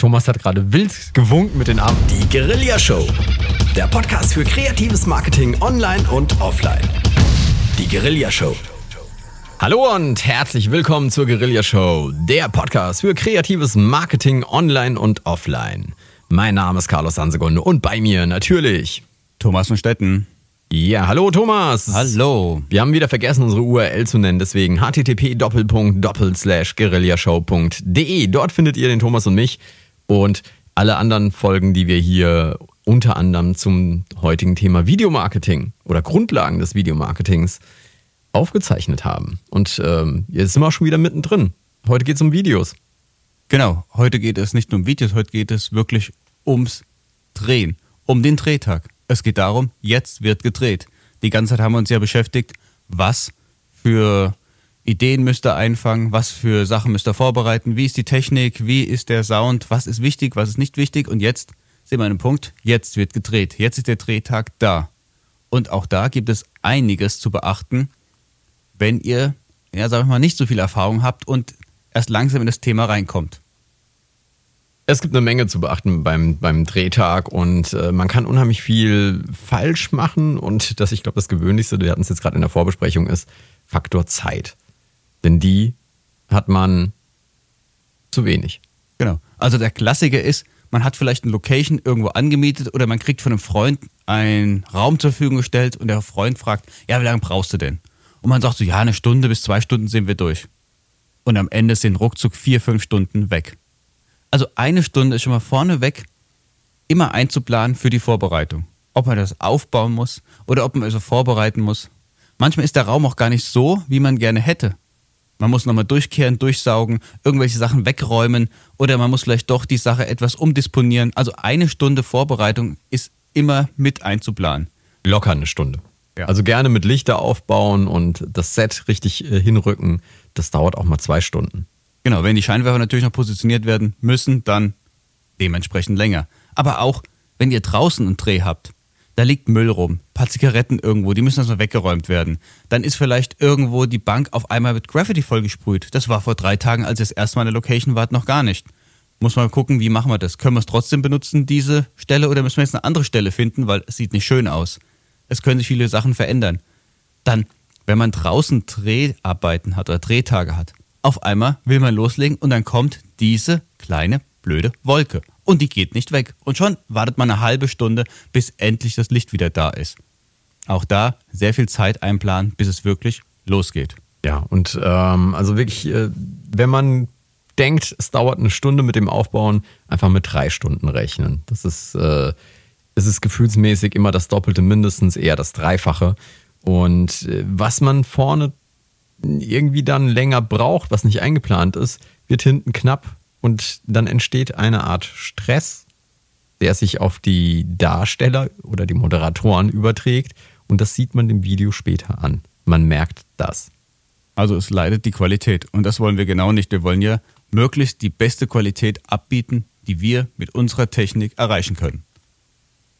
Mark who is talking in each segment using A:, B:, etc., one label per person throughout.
A: Thomas hat gerade wild gewunken mit den Armen.
B: Die Guerilla Show. Der Podcast für kreatives Marketing online und offline. Die Guerilla Show.
A: Hallo und herzlich willkommen zur Guerilla Show, der Podcast für kreatives Marketing online und offline. Mein Name ist Carlos Sansegunde und bei mir natürlich
C: Thomas von Stetten.
A: Ja, hallo Thomas.
C: Hallo.
A: Wir haben wieder vergessen, unsere URL zu nennen, deswegen http guerillashow.de. Dort findet ihr den Thomas und mich und alle anderen Folgen, die wir hier unter anderem zum heutigen Thema Videomarketing oder Grundlagen des Videomarketings aufgezeichnet haben. Und ähm, jetzt sind wir auch schon wieder mittendrin. Heute geht es um Videos.
C: Genau, heute geht es nicht nur um Videos, heute geht es wirklich ums Drehen, um den Drehtag. Es geht darum, jetzt wird gedreht. Die ganze Zeit haben wir uns ja beschäftigt, was für Ideen müsst ihr einfangen, was für Sachen müsst ihr vorbereiten, wie ist die Technik, wie ist der Sound, was ist wichtig, was ist nicht wichtig. Und jetzt sind wir an einem Punkt, jetzt wird gedreht, jetzt ist der Drehtag da. Und auch da gibt es einiges zu beachten, wenn ihr, ja, sag ich mal, nicht so viel Erfahrung habt und erst langsam in das Thema reinkommt.
A: Es gibt eine Menge zu beachten beim, beim Drehtag und äh, man kann unheimlich viel falsch machen und das, ich glaube, das Gewöhnlichste, wir hatten es jetzt gerade in der Vorbesprechung, ist Faktor Zeit. Denn die hat man zu wenig.
C: Genau. Also der Klassiker ist, man hat vielleicht eine Location irgendwo angemietet oder man kriegt von einem Freund einen Raum zur Verfügung gestellt und der Freund fragt, ja, wie lange brauchst du denn? Und man sagt so, ja, eine Stunde bis zwei Stunden sind wir durch. Und am Ende sind ruckzuck vier, fünf Stunden weg. Also eine Stunde ist schon mal vorneweg immer einzuplanen für die Vorbereitung. Ob man das aufbauen muss oder ob man es also vorbereiten muss. Manchmal ist der Raum auch gar nicht so, wie man gerne hätte. Man muss nochmal durchkehren, durchsaugen, irgendwelche Sachen wegräumen oder man muss vielleicht doch die Sache etwas umdisponieren. Also eine Stunde Vorbereitung ist immer mit einzuplanen.
A: Locker eine Stunde. Ja. Also gerne mit Lichter aufbauen und das Set richtig äh, hinrücken. Das dauert auch mal zwei Stunden.
C: Genau, wenn die Scheinwerfer natürlich noch positioniert werden müssen, dann dementsprechend länger. Aber auch, wenn ihr draußen einen Dreh habt, da liegt Müll rum, ein paar Zigaretten irgendwo, die müssen also weggeräumt werden. Dann ist vielleicht irgendwo die Bank auf einmal mit Graffiti vollgesprüht. Das war vor drei Tagen, als ihr das erste Mal in der Location wart, noch gar nicht. Muss man gucken, wie machen wir das? Können wir es trotzdem benutzen, diese Stelle, oder müssen wir jetzt eine andere Stelle finden, weil es sieht nicht schön aus. Es können sich viele Sachen verändern. Dann, wenn man draußen Dreharbeiten hat oder Drehtage hat, auf einmal will man loslegen und dann kommt diese kleine blöde Wolke und die geht nicht weg. Und schon wartet man eine halbe Stunde, bis endlich das Licht wieder da ist. Auch da sehr viel Zeit einplanen, bis es wirklich losgeht.
A: Ja, und ähm, also wirklich, äh, wenn man denkt, es dauert eine Stunde mit dem Aufbauen, einfach mit drei Stunden rechnen. Das ist, äh, es ist gefühlsmäßig immer das Doppelte, mindestens eher das Dreifache. Und äh, was man vorne irgendwie dann länger braucht, was nicht eingeplant ist, wird hinten knapp und dann entsteht eine Art Stress, der sich auf die Darsteller oder die Moderatoren überträgt. Und das sieht man dem Video später an. Man merkt das.
C: Also es leidet die Qualität. Und das wollen wir genau nicht. Wir wollen ja möglichst die beste Qualität abbieten, die wir mit unserer Technik erreichen können.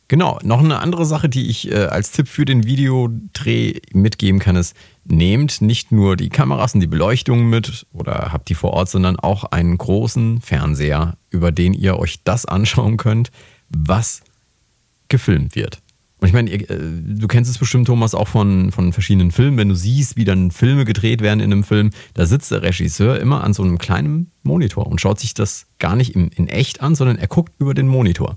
A: Genau, noch eine andere Sache, die ich äh, als Tipp für den Videodreh mitgeben kann, ist, nehmt nicht nur die Kameras und die Beleuchtung mit oder habt die vor Ort, sondern auch einen großen Fernseher, über den ihr euch das anschauen könnt, was gefilmt wird. Und ich meine, äh, du kennst es bestimmt, Thomas, auch von, von verschiedenen Filmen. Wenn du siehst, wie dann Filme gedreht werden in einem Film, da sitzt der Regisseur immer an so einem kleinen Monitor und schaut sich das gar nicht in, in echt an, sondern er guckt über den Monitor.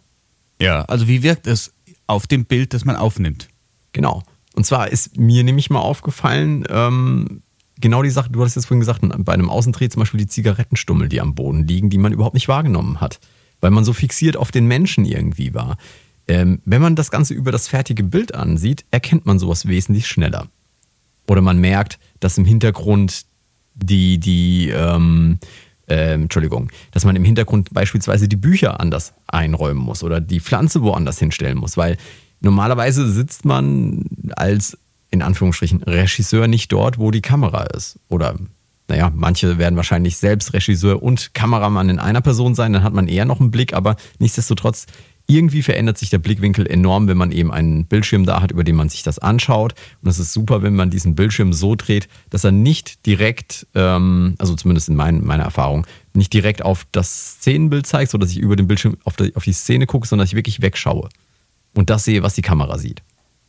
C: Ja, also wie wirkt es auf dem Bild, das man aufnimmt?
A: Genau. Und zwar ist mir nämlich mal aufgefallen, ähm, genau die Sache, du hast jetzt vorhin gesagt, bei einem Außendreh zum Beispiel die Zigarettenstummel, die am Boden liegen, die man überhaupt nicht wahrgenommen hat, weil man so fixiert auf den Menschen irgendwie war. Ähm, wenn man das Ganze über das fertige Bild ansieht, erkennt man sowas wesentlich schneller. Oder man merkt, dass im Hintergrund die, die, ähm, äh, Entschuldigung, dass man im Hintergrund beispielsweise die Bücher anders einräumen muss oder die Pflanze woanders hinstellen muss, weil normalerweise sitzt man als in Anführungsstrichen Regisseur nicht dort, wo die Kamera ist. Oder naja, manche werden wahrscheinlich selbst Regisseur und Kameramann in einer Person sein, dann hat man eher noch einen Blick, aber nichtsdestotrotz irgendwie verändert sich der Blickwinkel enorm, wenn man eben einen Bildschirm da hat, über den man sich das anschaut. Und es ist super, wenn man diesen Bildschirm so dreht, dass er nicht direkt, ähm, also zumindest in mein, meiner Erfahrung, nicht direkt auf das Szenenbild zeigt, sodass ich über den Bildschirm auf die, auf die Szene gucke, sondern dass ich wirklich wegschaue und das sehe, was die Kamera sieht.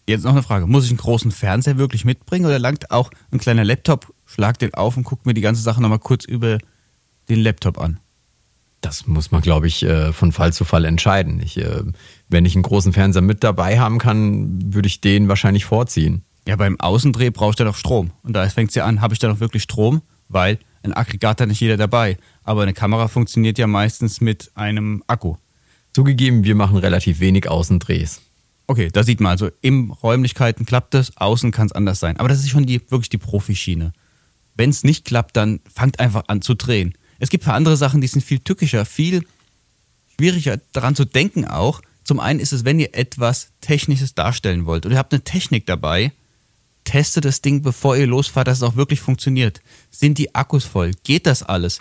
C: Jetzt noch eine Frage. Muss ich einen großen Fernseher wirklich mitbringen oder langt auch ein kleiner Laptop, schlag den auf und guck mir die ganze Sache nochmal kurz über den Laptop an?
A: Das muss man, glaube ich, äh, von Fall zu Fall entscheiden. Ich, äh, wenn ich einen großen Fernseher mit dabei haben kann, würde ich den wahrscheinlich vorziehen.
C: Ja, beim Außendreh brauchst du ja noch Strom. Und da fängt es ja an, habe ich da noch wirklich Strom? Weil ein Aggregat hat nicht jeder dabei. Aber eine Kamera funktioniert ja meistens mit einem Akku.
A: Zugegeben, wir machen relativ wenig Außendrehs.
C: Okay, da sieht man also, im Räumlichkeiten klappt das, außen kann es anders sein. Aber das ist schon die, wirklich die Profischiene. Wenn es nicht klappt, dann fangt einfach an zu drehen. Es gibt paar andere Sachen, die sind viel tückischer, viel schwieriger daran zu denken auch. Zum einen ist es, wenn ihr etwas Technisches darstellen wollt oder ihr habt eine Technik dabei, testet das Ding, bevor ihr losfahrt, dass es auch wirklich funktioniert. Sind die Akkus voll? Geht das alles?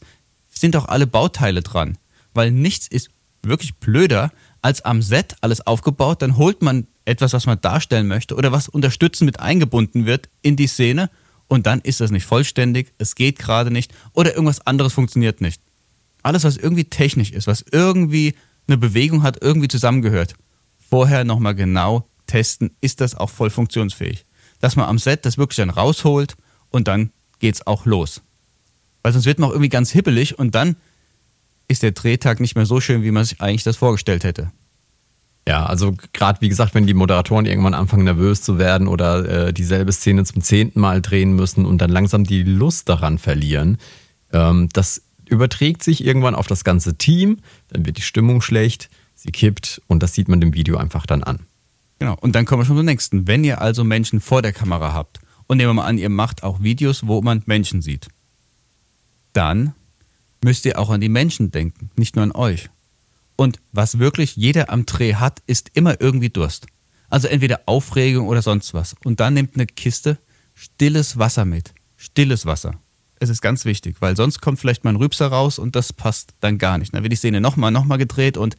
C: Sind auch alle Bauteile dran? Weil nichts ist wirklich blöder, als am Set alles aufgebaut, dann holt man etwas, was man darstellen möchte oder was unterstützend mit eingebunden wird in die Szene und dann ist das nicht vollständig, es geht gerade nicht oder irgendwas anderes funktioniert nicht. Alles, was irgendwie technisch ist, was irgendwie eine Bewegung hat, irgendwie zusammengehört, vorher nochmal genau testen, ist das auch voll funktionsfähig. Dass man am Set das wirklich dann rausholt und dann geht's auch los. Weil sonst wird man auch irgendwie ganz hippelig und dann ist der Drehtag nicht mehr so schön, wie man sich eigentlich das vorgestellt hätte.
A: Ja, also gerade wie gesagt, wenn die Moderatoren irgendwann anfangen nervös zu werden oder äh, dieselbe Szene zum zehnten Mal drehen müssen und dann langsam die Lust daran verlieren, ähm, das überträgt sich irgendwann auf das ganze Team, dann wird die Stimmung schlecht, sie kippt und das sieht man dem Video einfach dann an.
C: Genau, und dann kommen wir schon zum nächsten. Wenn ihr also Menschen vor der Kamera habt und nehmen wir mal an, ihr macht auch Videos, wo man Menschen sieht, dann müsst ihr auch an die Menschen denken, nicht nur an euch. Und was wirklich jeder am Dreh hat, ist immer irgendwie Durst. Also entweder Aufregung oder sonst was. Und dann nimmt eine Kiste stilles Wasser mit. Stilles Wasser. Es ist ganz wichtig, weil sonst kommt vielleicht mal ein Rübser raus und das passt dann gar nicht. Dann wird die Szene nochmal, nochmal gedreht und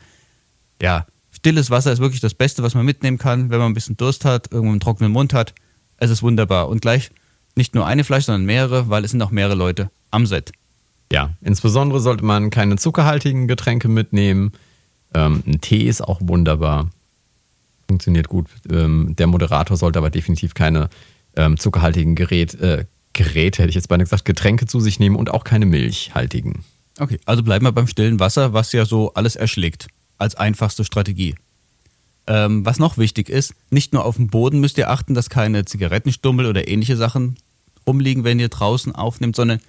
C: ja, stilles Wasser ist wirklich das Beste, was man mitnehmen kann, wenn man ein bisschen Durst hat, irgendwo einen trockenen Mund hat. Es ist wunderbar. Und gleich nicht nur eine Flasche, sondern mehrere, weil es sind auch mehrere Leute am Set.
A: Ja, insbesondere sollte man keine zuckerhaltigen Getränke mitnehmen. Ähm, ein Tee ist auch wunderbar. Funktioniert gut. Ähm, der Moderator sollte aber definitiv keine ähm, zuckerhaltigen Gerät, äh, Geräte, hätte ich jetzt beinahe gesagt, Getränke zu sich nehmen und auch keine milchhaltigen.
C: Okay, also bleiben wir beim stillen Wasser, was ja so alles erschlägt, als einfachste Strategie. Ähm, was noch wichtig ist, nicht nur auf dem Boden müsst ihr achten, dass keine Zigarettenstummel oder ähnliche Sachen rumliegen, wenn ihr draußen aufnimmt, sondern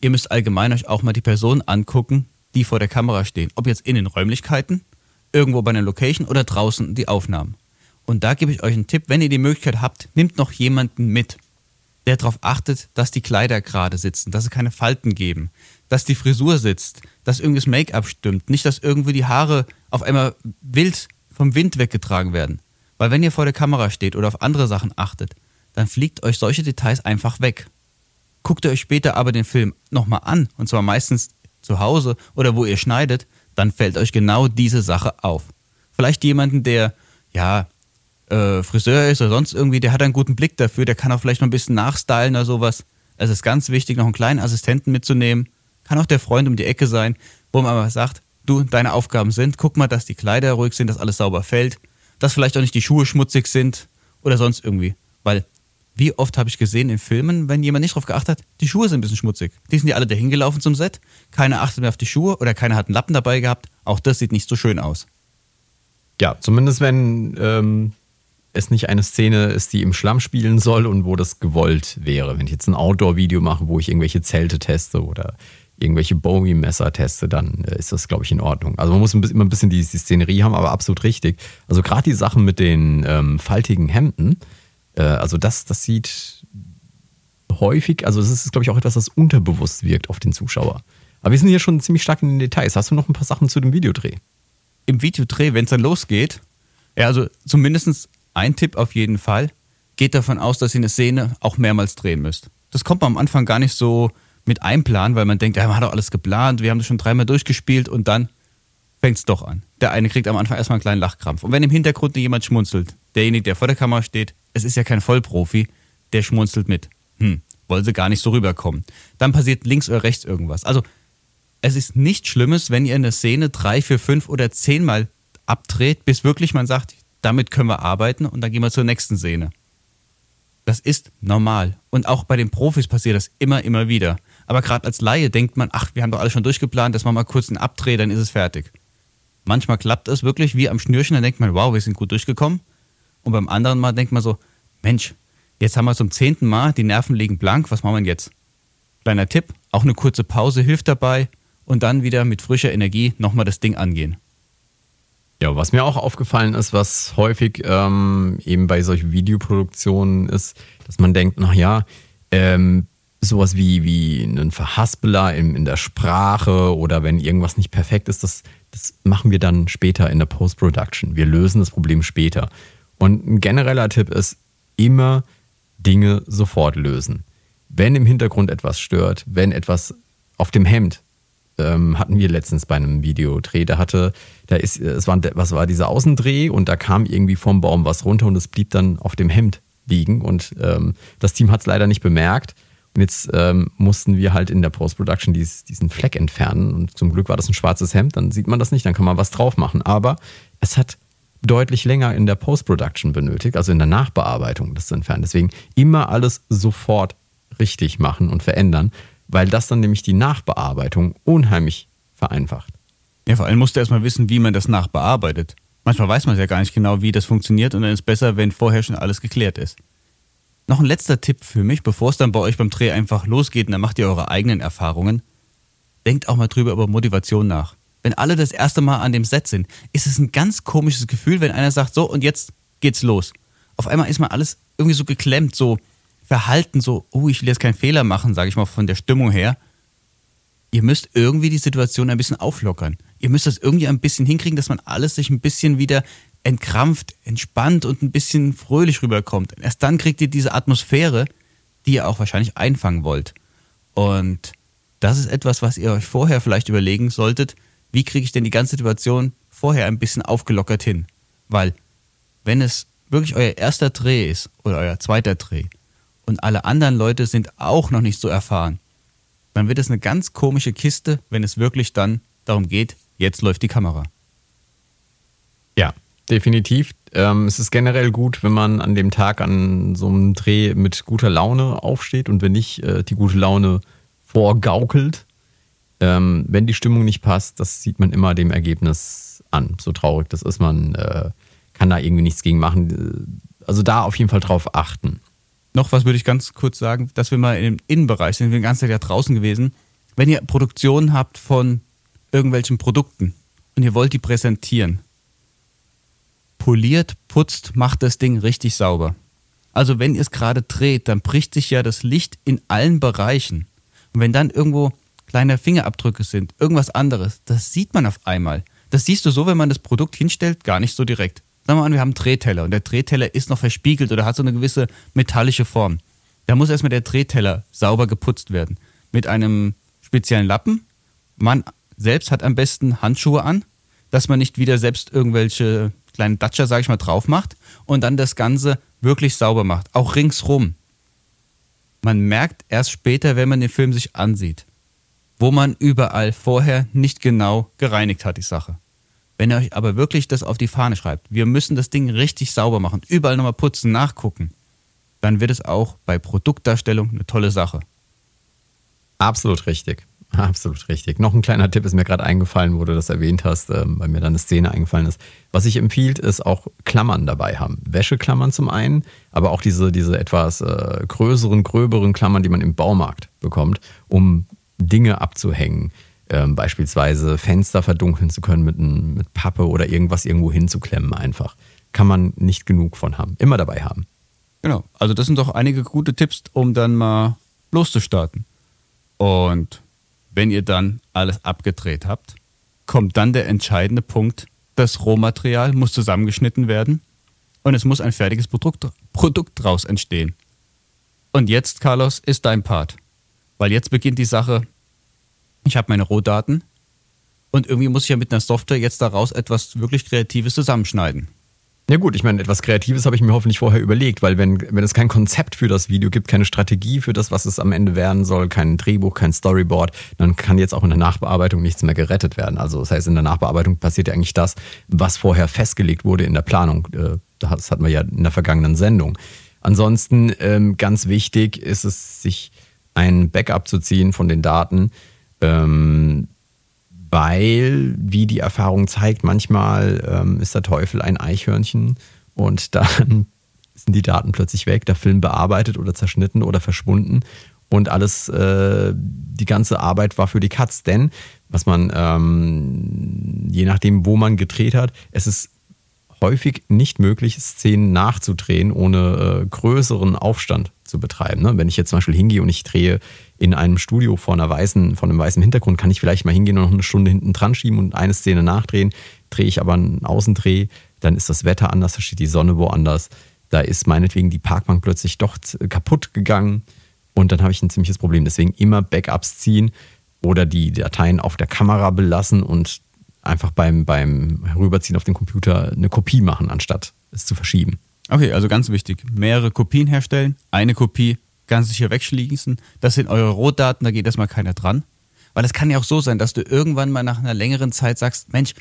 C: ihr müsst allgemein euch auch mal die Person angucken, die vor der Kamera stehen. Ob jetzt in den Räumlichkeiten, irgendwo bei einer Location oder draußen die Aufnahmen. Und da gebe ich euch einen Tipp, wenn ihr die Möglichkeit habt, nehmt noch jemanden mit, der darauf achtet, dass die Kleider gerade sitzen, dass es keine Falten geben, dass die Frisur sitzt, dass irgendwas Make-up stimmt, nicht, dass irgendwie die Haare auf einmal wild vom Wind weggetragen werden. Weil wenn ihr vor der Kamera steht oder auf andere Sachen achtet, dann fliegt euch solche Details einfach weg. Guckt ihr euch später aber den Film nochmal an, und zwar meistens zu Hause oder wo ihr schneidet, dann fällt euch genau diese Sache auf. Vielleicht jemanden, der, ja, äh, Friseur ist oder sonst irgendwie, der hat einen guten Blick dafür, der kann auch vielleicht noch ein bisschen nachstylen oder sowas. Es ist ganz wichtig, noch einen kleinen Assistenten mitzunehmen. Kann auch der Freund um die Ecke sein, wo man aber sagt, du, deine Aufgaben sind, guck mal, dass die Kleider ruhig sind, dass alles sauber fällt, dass vielleicht auch nicht die Schuhe schmutzig sind oder sonst irgendwie. Weil wie oft habe ich gesehen in Filmen, wenn jemand nicht drauf geachtet hat, die Schuhe sind ein bisschen schmutzig. Die sind ja alle dahin gelaufen zum Set. Keiner achtet mehr auf die Schuhe oder keiner hat einen Lappen dabei gehabt. Auch das sieht nicht so schön aus.
A: Ja, zumindest wenn ähm, es nicht eine Szene ist, die im Schlamm spielen soll und wo das gewollt wäre. Wenn ich jetzt ein Outdoor-Video mache, wo ich irgendwelche Zelte teste oder irgendwelche Bowie-Messer teste, dann äh, ist das, glaube ich, in Ordnung. Also man muss immer ein bisschen die, die Szenerie haben, aber absolut richtig. Also gerade die Sachen mit den ähm, faltigen Hemden, äh, also das, das sieht häufig, also das ist, glaube ich, auch etwas, das unterbewusst wirkt auf den Zuschauer. Aber wir sind hier schon ziemlich stark in den Details. Hast du noch ein paar Sachen zu dem Videodreh?
C: Im Videodreh, wenn es dann losgeht, ja, also zumindest ein Tipp auf jeden Fall, geht davon aus, dass ihr eine Szene auch mehrmals drehen müsst. Das kommt man am Anfang gar nicht so mit einplanen, weil man denkt, ja, man hat doch alles geplant, wir haben das schon dreimal durchgespielt und dann fängt es doch an. Der eine kriegt am Anfang erstmal einen kleinen Lachkrampf. Und wenn im Hintergrund jemand schmunzelt, derjenige, der vor der Kamera steht, es ist ja kein Vollprofi, der schmunzelt mit. Hm, wollen sie gar nicht so rüberkommen. Dann passiert links oder rechts irgendwas. Also, es ist nichts Schlimmes, wenn ihr eine Szene drei, vier, fünf oder zehnmal abdreht, bis wirklich man sagt, damit können wir arbeiten und dann gehen wir zur nächsten Szene. Das ist normal. Und auch bei den Profis passiert das immer, immer wieder. Aber gerade als Laie denkt man, ach, wir haben doch alles schon durchgeplant, dass man mal kurz einen abdreht, dann ist es fertig. Manchmal klappt es wirklich wie am Schnürchen, dann denkt man, wow, wir sind gut durchgekommen. Und beim anderen Mal denkt man so, Mensch, jetzt haben wir zum zehnten Mal, die Nerven liegen blank, was machen wir jetzt? Kleiner Tipp, auch eine kurze Pause hilft dabei und dann wieder mit frischer Energie nochmal das Ding angehen.
A: Ja, was mir auch aufgefallen ist, was häufig ähm, eben bei solchen Videoproduktionen ist, dass man denkt, na ja, ähm, sowas wie, wie ein Verhaspeler in, in der Sprache oder wenn irgendwas nicht perfekt ist, das, das machen wir dann später in der Post-Production. Wir lösen das Problem später. Und ein genereller Tipp ist, immer Dinge sofort lösen. Wenn im Hintergrund etwas stört, wenn etwas auf dem Hemd ähm, hatten wir letztens bei einem Videodreh. Da hatte, da ist, es war, was war dieser Außendreh und da kam irgendwie vom Baum was runter und es blieb dann auf dem Hemd liegen und ähm, das Team hat es leider nicht bemerkt. Und jetzt ähm, mussten wir halt in der Post-Production dies, diesen Fleck entfernen und zum Glück war das ein schwarzes Hemd, dann sieht man das nicht, dann kann man was drauf machen. Aber es hat deutlich länger in der Post-Production benötigt, also in der Nachbearbeitung das zu entfernen. Deswegen immer alles sofort richtig machen und verändern, weil das dann nämlich die Nachbearbeitung unheimlich vereinfacht.
C: Ja, vor allem musst du erstmal wissen, wie man das nachbearbeitet. Manchmal weiß man ja gar nicht genau, wie das funktioniert und dann ist es besser, wenn vorher schon alles geklärt ist. Noch ein letzter Tipp für mich, bevor es dann bei euch beim Dreh einfach losgeht und dann macht ihr eure eigenen Erfahrungen. Denkt auch mal drüber über Motivation nach. Wenn alle das erste Mal an dem Set sind, ist es ein ganz komisches Gefühl, wenn einer sagt, so und jetzt geht's los. Auf einmal ist man alles irgendwie so geklemmt, so, Verhalten so, oh, ich will jetzt keinen Fehler machen, sage ich mal von der Stimmung her. Ihr müsst irgendwie die Situation ein bisschen auflockern. Ihr müsst das irgendwie ein bisschen hinkriegen, dass man alles sich ein bisschen wieder entkrampft, entspannt und ein bisschen fröhlich rüberkommt. Erst dann kriegt ihr diese Atmosphäre, die ihr auch wahrscheinlich einfangen wollt. Und das ist etwas, was ihr euch vorher vielleicht überlegen solltet. Wie kriege ich denn die ganze Situation vorher ein bisschen aufgelockert hin? Weil, wenn es wirklich euer erster Dreh ist oder euer zweiter Dreh, und alle anderen Leute sind auch noch nicht so erfahren, dann wird es eine ganz komische Kiste, wenn es wirklich dann darum geht, jetzt läuft die Kamera.
A: Ja, definitiv. Ähm, es ist generell gut, wenn man an dem Tag an so einem Dreh mit guter Laune aufsteht und wenn nicht äh, die gute Laune vorgaukelt. Ähm, wenn die Stimmung nicht passt, das sieht man immer dem Ergebnis an. So traurig das ist, man äh, kann da irgendwie nichts gegen machen. Also da auf jeden Fall drauf achten.
C: Noch was würde ich ganz kurz sagen, dass wir mal im Innenbereich sind, wir sind die ganze Zeit ja draußen gewesen. Wenn ihr Produktionen habt von irgendwelchen Produkten und ihr wollt die präsentieren, poliert, putzt, macht das Ding richtig sauber. Also wenn ihr es gerade dreht, dann bricht sich ja das Licht in allen Bereichen. Und wenn dann irgendwo kleine Fingerabdrücke sind, irgendwas anderes, das sieht man auf einmal. Das siehst du so, wenn man das Produkt hinstellt, gar nicht so direkt. Sagen wir mal an, wir haben einen Drehteller und der Drehteller ist noch verspiegelt oder hat so eine gewisse metallische Form. Da muss erstmal der Drehteller sauber geputzt werden. Mit einem speziellen Lappen. Man selbst hat am besten Handschuhe an, dass man nicht wieder selbst irgendwelche kleinen Datscher, sage ich mal, drauf macht und dann das Ganze wirklich sauber macht. Auch ringsrum. Man merkt erst später, wenn man den Film sich ansieht, wo man überall vorher nicht genau gereinigt hat, die Sache. Wenn ihr euch aber wirklich das auf die Fahne schreibt, wir müssen das Ding richtig sauber machen, überall nochmal putzen, nachgucken, dann wird es auch bei Produktdarstellung eine tolle Sache.
A: Absolut richtig. Absolut richtig. Noch ein kleiner Tipp ist mir gerade eingefallen, wo du das erwähnt hast, ähm, weil mir dann eine Szene eingefallen ist. Was ich empfiehlt, ist auch Klammern dabei haben. Wäscheklammern zum einen, aber auch diese, diese etwas äh, größeren, gröberen Klammern, die man im Baumarkt bekommt, um Dinge abzuhängen ähm, beispielsweise Fenster verdunkeln zu können mit, mit Pappe oder irgendwas irgendwo hinzuklemmen einfach. Kann man nicht genug von haben. Immer dabei haben.
C: Genau. Also das sind doch einige gute Tipps, um dann mal loszustarten. Und wenn ihr dann alles abgedreht habt, kommt dann der entscheidende Punkt, das Rohmaterial muss zusammengeschnitten werden und es muss ein fertiges Produkt, Produkt draus entstehen. Und jetzt, Carlos, ist dein Part. Weil jetzt beginnt die Sache, ich habe meine Rohdaten Und irgendwie muss ich ja mit einer Software jetzt daraus etwas wirklich Kreatives zusammenschneiden.
A: Ja gut, ich meine, etwas Kreatives habe ich mir hoffentlich vorher überlegt, weil wenn, wenn es kein Konzept für das Video gibt, keine Strategie für das, was es am Ende werden soll, kein Drehbuch, kein Storyboard, dann kann jetzt auch in der Nachbearbeitung nichts mehr gerettet werden. Also das heißt, in der Nachbearbeitung passiert ja eigentlich das, was vorher festgelegt wurde in der Planung. Äh, das hatten wir ja in der vergangenen Sendung. Ansonsten ähm, ganz wichtig ist es, sich ein Backup zu ziehen von den Daten. Ähm, weil, wie die Erfahrung zeigt, manchmal ähm, ist der Teufel ein Eichhörnchen und dann sind die Daten plötzlich weg, der Film bearbeitet oder zerschnitten oder verschwunden und alles, äh, die ganze Arbeit war für die Katz. Denn, was man, ähm, je nachdem, wo man gedreht hat, es ist häufig nicht möglich, Szenen nachzudrehen, ohne äh, größeren Aufstand zu betreiben. Ne? Wenn ich jetzt zum Beispiel hingehe und ich drehe in einem Studio vor, einer weißen, vor einem weißen Hintergrund, kann ich vielleicht mal hingehen und noch eine Stunde hinten dran schieben und eine Szene nachdrehen. Drehe ich aber einen Außendreh, dann ist das Wetter anders, da steht die Sonne woanders. Da ist meinetwegen die Parkbank plötzlich doch kaputt gegangen und dann habe ich ein ziemliches Problem. Deswegen immer Backups ziehen oder die Dateien auf der Kamera belassen und einfach beim, beim Herüberziehen auf den Computer eine Kopie machen, anstatt es zu verschieben.
C: Okay, also ganz wichtig. Mehrere Kopien herstellen, eine Kopie ganz sicher wegschließen. Das sind eure Rohdaten, da geht erstmal keiner dran. Weil es kann ja auch so sein, dass du irgendwann mal nach einer längeren Zeit sagst, Mensch,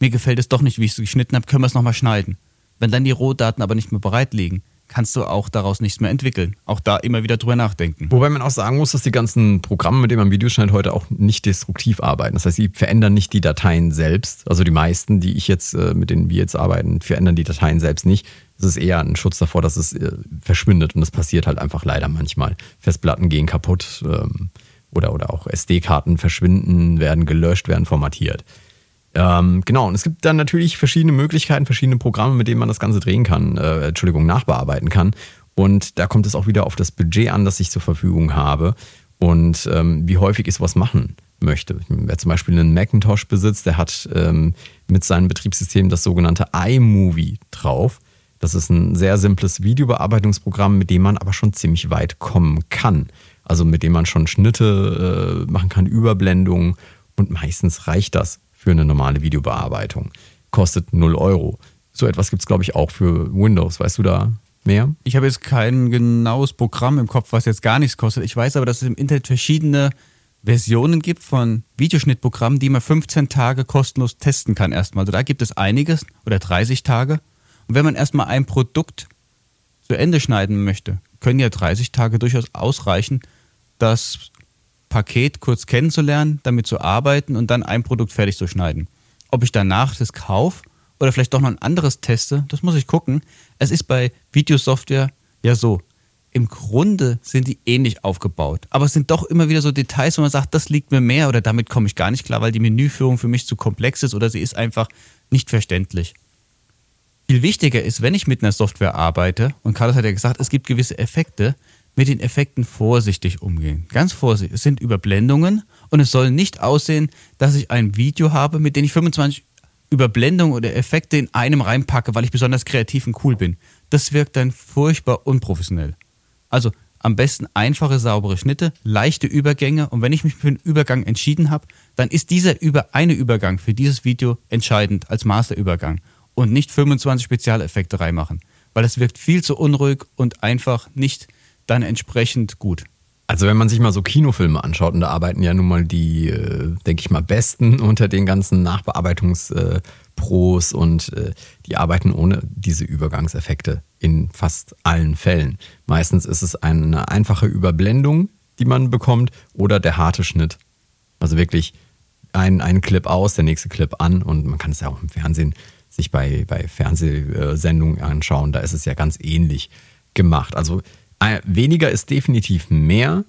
C: mir gefällt es doch nicht, wie ich es geschnitten habe, können wir es nochmal schneiden. Wenn dann die Rohdaten aber nicht mehr bereit liegen, kannst du auch daraus nichts mehr entwickeln. Auch da immer wieder drüber nachdenken.
A: Wobei man auch sagen muss, dass die ganzen Programme, mit denen man Videos schneidet, heute auch nicht destruktiv arbeiten. Das heißt, sie verändern nicht die Dateien selbst. Also die meisten, die ich jetzt, äh, mit denen wir jetzt arbeiten, verändern die Dateien selbst nicht. Es ist eher ein Schutz davor, dass es äh, verschwindet. Und das passiert halt einfach leider manchmal. Festplatten gehen kaputt ähm, oder, oder auch SD-Karten verschwinden, werden gelöscht, werden formatiert. Ähm, genau, und es gibt dann natürlich verschiedene Möglichkeiten, verschiedene Programme, mit denen man das Ganze drehen kann, äh, Entschuldigung, nachbearbeiten kann. Und da kommt es auch wieder auf das Budget an, das ich zur Verfügung habe und ähm, wie häufig ich sowas machen möchte. Wer zum Beispiel einen Macintosh besitzt, der hat ähm, mit seinem Betriebssystem das sogenannte iMovie drauf. Das ist ein sehr simples Videobearbeitungsprogramm, mit dem man aber schon ziemlich weit kommen kann. Also mit dem man schon Schnitte äh, machen kann, Überblendungen und meistens reicht das für eine normale Videobearbeitung. Kostet 0 Euro. So etwas gibt es, glaube ich, auch für Windows. Weißt du da mehr?
C: Ich habe jetzt kein genaues Programm im Kopf, was jetzt gar nichts kostet. Ich weiß aber, dass es im Internet verschiedene Versionen gibt von Videoschnittprogrammen, die man 15 Tage kostenlos testen kann erstmal. Also da gibt es einiges oder 30 Tage. Und wenn man erstmal ein Produkt zu Ende schneiden möchte, können ja 30 Tage durchaus ausreichen, das Paket kurz kennenzulernen, damit zu arbeiten und dann ein Produkt fertig zu schneiden. Ob ich danach das kaufe oder vielleicht doch noch ein anderes teste, das muss ich gucken. Es ist bei Videosoftware ja so. Im Grunde sind die ähnlich aufgebaut. Aber es sind doch immer wieder so Details, wo man sagt, das liegt mir mehr oder damit komme ich gar nicht klar, weil die Menüführung für mich zu komplex ist oder sie ist einfach nicht verständlich. Viel wichtiger ist, wenn ich mit einer Software arbeite, und Carlos hat ja gesagt, es gibt gewisse Effekte, mit den Effekten vorsichtig umgehen. Ganz vorsichtig. Es sind Überblendungen und es soll nicht aussehen, dass ich ein Video habe, mit dem ich 25 Überblendungen oder Effekte in einem reinpacke, weil ich besonders kreativ und cool bin. Das wirkt dann furchtbar unprofessionell. Also am besten einfache, saubere Schnitte, leichte Übergänge und wenn ich mich für einen Übergang entschieden habe, dann ist dieser über eine Übergang für dieses Video entscheidend als Masterübergang und nicht 25 Spezialeffekte reinmachen, weil es wirkt viel zu unruhig und einfach nicht dann entsprechend gut.
A: Also wenn man sich mal so Kinofilme anschaut, und da arbeiten ja nun mal die, äh, denke ich mal, besten unter den ganzen Nachbearbeitungspros und äh, die arbeiten ohne diese Übergangseffekte in fast allen Fällen. Meistens ist es eine einfache Überblendung, die man bekommt, oder der harte Schnitt. Also wirklich ein, ein Clip aus, der nächste Clip an und man kann es ja auch im Fernsehen sich bei, bei Fernsehsendungen anschauen, da ist es ja ganz ähnlich gemacht. Also äh, weniger ist definitiv mehr.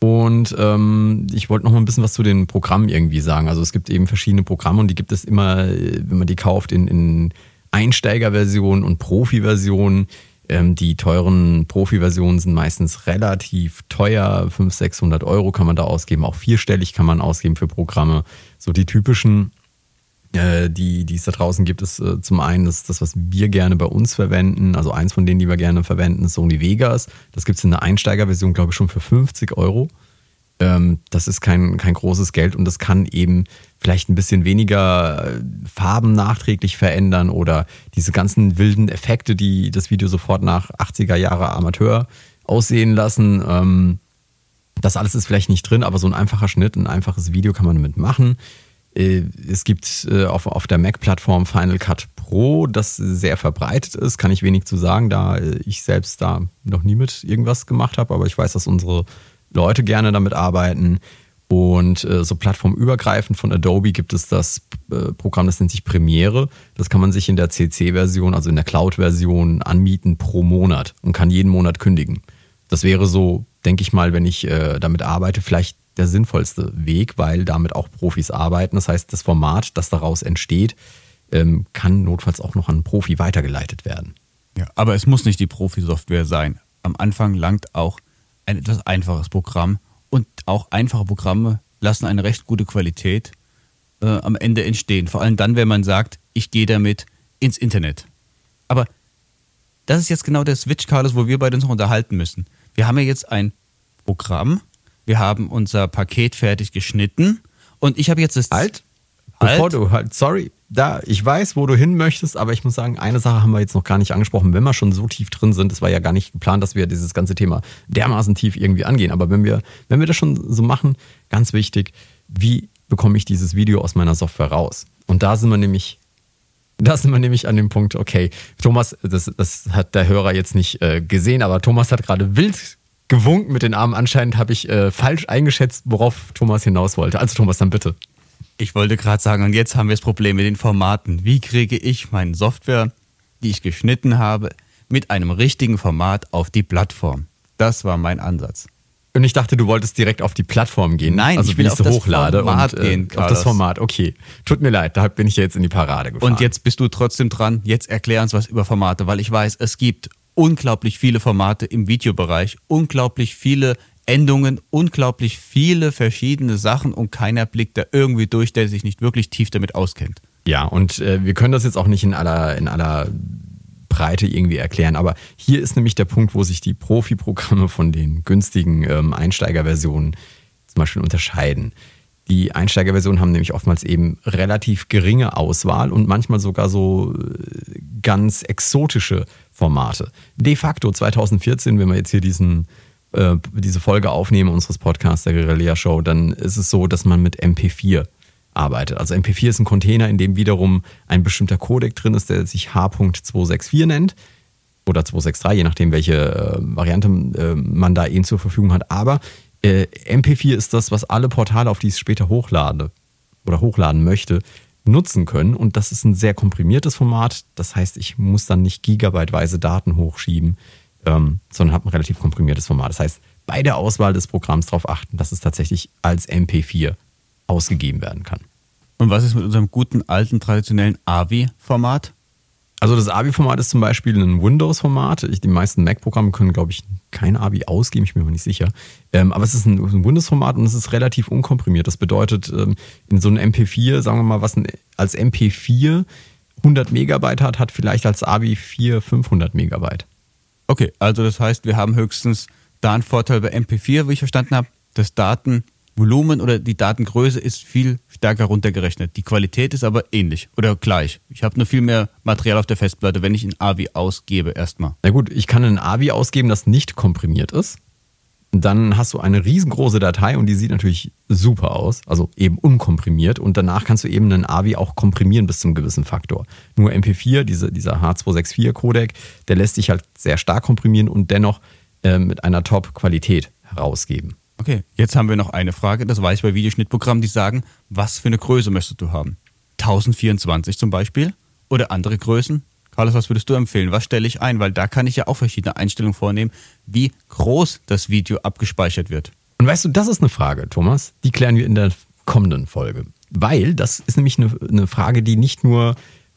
A: Und ähm, ich wollte noch mal ein bisschen was zu den Programmen irgendwie sagen. Also es gibt eben verschiedene Programme und die gibt es immer, wenn man die kauft, in, in Einsteigerversionen und Profi-Versionen. Ähm, die teuren Profi-Versionen sind meistens relativ teuer. 500, 600 Euro kann man da ausgeben. Auch vierstellig kann man ausgeben für Programme. So die typischen äh, die, die es da draußen gibt, ist äh, zum einen das, das, was wir gerne bei uns verwenden. Also eins von denen, die wir gerne verwenden, ist Sony Vegas. Das gibt es in der Einsteigerversion, glaube ich, schon für 50 Euro. Ähm, das ist kein, kein großes Geld und das kann eben vielleicht ein bisschen weniger äh, Farben nachträglich verändern oder diese ganzen wilden Effekte, die das Video sofort nach 80er Jahre Amateur aussehen lassen. Ähm, das alles ist vielleicht nicht drin, aber so ein einfacher Schnitt, ein einfaches Video kann man damit machen. Äh, es gibt äh, auf, auf der Mac-Plattform Final Cut Pro, das sehr verbreitet ist, kann ich wenig zu sagen, da ich selbst da noch nie mit irgendwas gemacht habe, aber ich weiß, dass unsere Leute gerne damit arbeiten. Und äh, so plattformübergreifend von Adobe gibt es das äh, Programm, das nennt sich Premiere. Das kann man sich in der CC-Version, also in der Cloud-Version, anmieten pro Monat und kann jeden Monat kündigen. Das wäre so, denke ich mal, wenn ich äh, damit arbeite, vielleicht der sinnvollste Weg, weil damit auch Profis arbeiten. Das heißt, das Format, das daraus entsteht, ähm, kann notfalls auch noch an einen Profi weitergeleitet werden.
C: Ja, aber es muss nicht die Profi-Software sein. Am Anfang langt auch ein etwas einfaches Programm und auch einfache Programme lassen eine recht gute Qualität äh, am Ende entstehen. Vor allem dann, wenn man sagt, ich gehe damit ins Internet. Aber das ist jetzt genau der Switch, Carlos, wo wir beide uns noch unterhalten müssen. Wir haben ja jetzt ein Programm, wir haben unser Paket fertig geschnitten und ich habe jetzt das.
A: Halt! Bevor du halt, sorry, da, ich weiß, wo du hin möchtest, aber ich muss sagen, eine Sache haben wir jetzt noch gar nicht angesprochen. Wenn wir schon so tief drin sind, es war ja gar nicht geplant, dass wir dieses ganze Thema dermaßen tief irgendwie angehen. Aber wenn wir, wenn wir das schon so machen, ganz wichtig, wie bekomme ich dieses Video aus meiner Software raus? Und da sind wir nämlich, da sind wir nämlich an dem Punkt, okay, Thomas, das, das hat der Hörer jetzt nicht äh, gesehen, aber Thomas hat gerade wild gewunken mit den Armen. Anscheinend habe ich äh, falsch eingeschätzt, worauf Thomas hinaus wollte. Also Thomas, dann bitte.
C: Ich wollte gerade sagen, und jetzt haben wir das Problem mit den Formaten. Wie kriege ich meine Software, die ich geschnitten habe, mit einem richtigen Format auf die Plattform? Das war mein Ansatz.
A: Und ich dachte, du wolltest direkt auf die Plattform gehen.
C: Nein,
A: also
C: ich will auf das
A: hochlade
C: Format
A: und
C: gehen,
A: äh, auf das Format. Okay, tut mir leid, da bin ich jetzt in die Parade gefahren.
C: Und jetzt bist du trotzdem dran. Jetzt erklär uns was über Formate, weil ich weiß, es gibt unglaublich viele Formate im Videobereich, unglaublich viele Endungen, unglaublich viele verschiedene Sachen und keiner blickt da irgendwie durch, der sich nicht wirklich tief damit auskennt.
A: Ja, und äh, wir können das jetzt auch nicht in aller, in aller Breite irgendwie erklären, aber hier ist nämlich der Punkt, wo sich die Profi-Programme von den günstigen ähm, Einsteigerversionen zum Beispiel unterscheiden. Die Einsteigerversionen haben nämlich oftmals eben relativ geringe Auswahl und manchmal sogar so äh, ganz exotische Formate. De facto 2014, wenn wir jetzt hier diesen äh, diese Folge aufnehmen unseres Podcasts der Guerilla Show, dann ist es so, dass man mit MP4 arbeitet. Also MP4 ist ein Container, in dem wiederum ein bestimmter Codec drin ist, der sich H.264 nennt oder 263, je nachdem, welche äh, Variante äh, man da eben zur Verfügung hat. Aber äh, MP4 ist das, was alle Portale, auf die ich es später hochlade oder hochladen möchte, nutzen können. Und das ist ein sehr komprimiertes Format. Das heißt, ich muss dann nicht gigabyteweise Daten hochschieben, ähm, sondern habe ein relativ komprimiertes Format. Das heißt, bei der Auswahl des Programms darauf achten, dass es tatsächlich als MP4 ausgegeben werden kann.
C: Und was ist mit unserem guten alten traditionellen AVI-Format?
A: Also das AVI-Format ist zum Beispiel ein Windows-Format. Die meisten Mac-Programme können, glaube ich, kein AVI ausgeben, ich bin mir nicht sicher. Ähm, aber es ist ein, ein Windows-Format und es ist relativ unkomprimiert. Das bedeutet, ähm, in so einem MP4, sagen wir mal, was ein, als MP4 100 Megabyte hat, hat vielleicht als AVI 4 500 Megabyte.
C: Okay, also das heißt, wir haben höchstens da einen Vorteil bei MP4, wie ich verstanden habe. Das Datenvolumen oder die Datengröße ist viel stärker runtergerechnet. Die Qualität ist aber ähnlich oder gleich. Ich habe nur viel mehr Material auf der Festplatte, wenn ich ein AVI ausgebe erstmal.
A: Na gut, ich kann ein AVI ausgeben, das nicht komprimiert ist. Dann hast du eine riesengroße Datei und die sieht natürlich super aus, also eben unkomprimiert. Und danach kannst du eben einen AVI auch komprimieren bis zum gewissen Faktor. Nur MP4, diese, dieser H264-Codec, der lässt sich halt sehr stark komprimieren und dennoch äh, mit einer Top-Qualität herausgeben.
C: Okay, jetzt haben wir noch eine Frage. Das weiß ich bei Videoschnittprogrammen, die sagen, was für eine Größe möchtest du haben? 1024 zum Beispiel? Oder andere Größen? Carlos, was würdest du empfehlen? Was stelle ich ein? Weil da kann ich ja auch verschiedene Einstellungen vornehmen, wie groß das Video abgespeichert wird.
A: Und weißt du, das ist eine Frage, Thomas, die klären wir in der kommenden Folge. Weil das ist nämlich eine, eine Frage, die nicht nur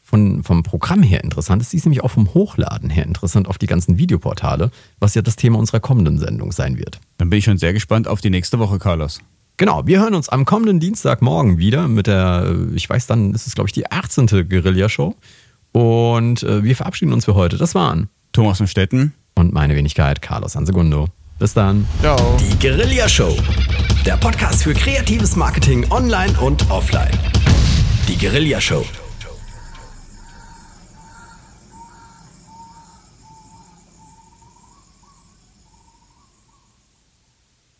A: von, vom Programm her interessant ist, die ist nämlich auch vom Hochladen her interessant auf die ganzen Videoportale, was ja das Thema unserer kommenden Sendung sein wird.
C: Dann bin ich schon sehr gespannt auf die nächste Woche, Carlos.
A: Genau, wir hören uns am kommenden Dienstagmorgen wieder mit der, ich weiß, dann ist es, glaube ich, die 18. Guerilla-Show. Und äh, wir verabschieden uns für heute. Das waren
C: Thomas von Stetten
A: und meine Wenigkeit Carlos Ansegundo.
D: Bis dann.
C: Ciao.
A: Die Guerilla Show. Der Podcast für kreatives Marketing online und offline. Die Guerilla Show.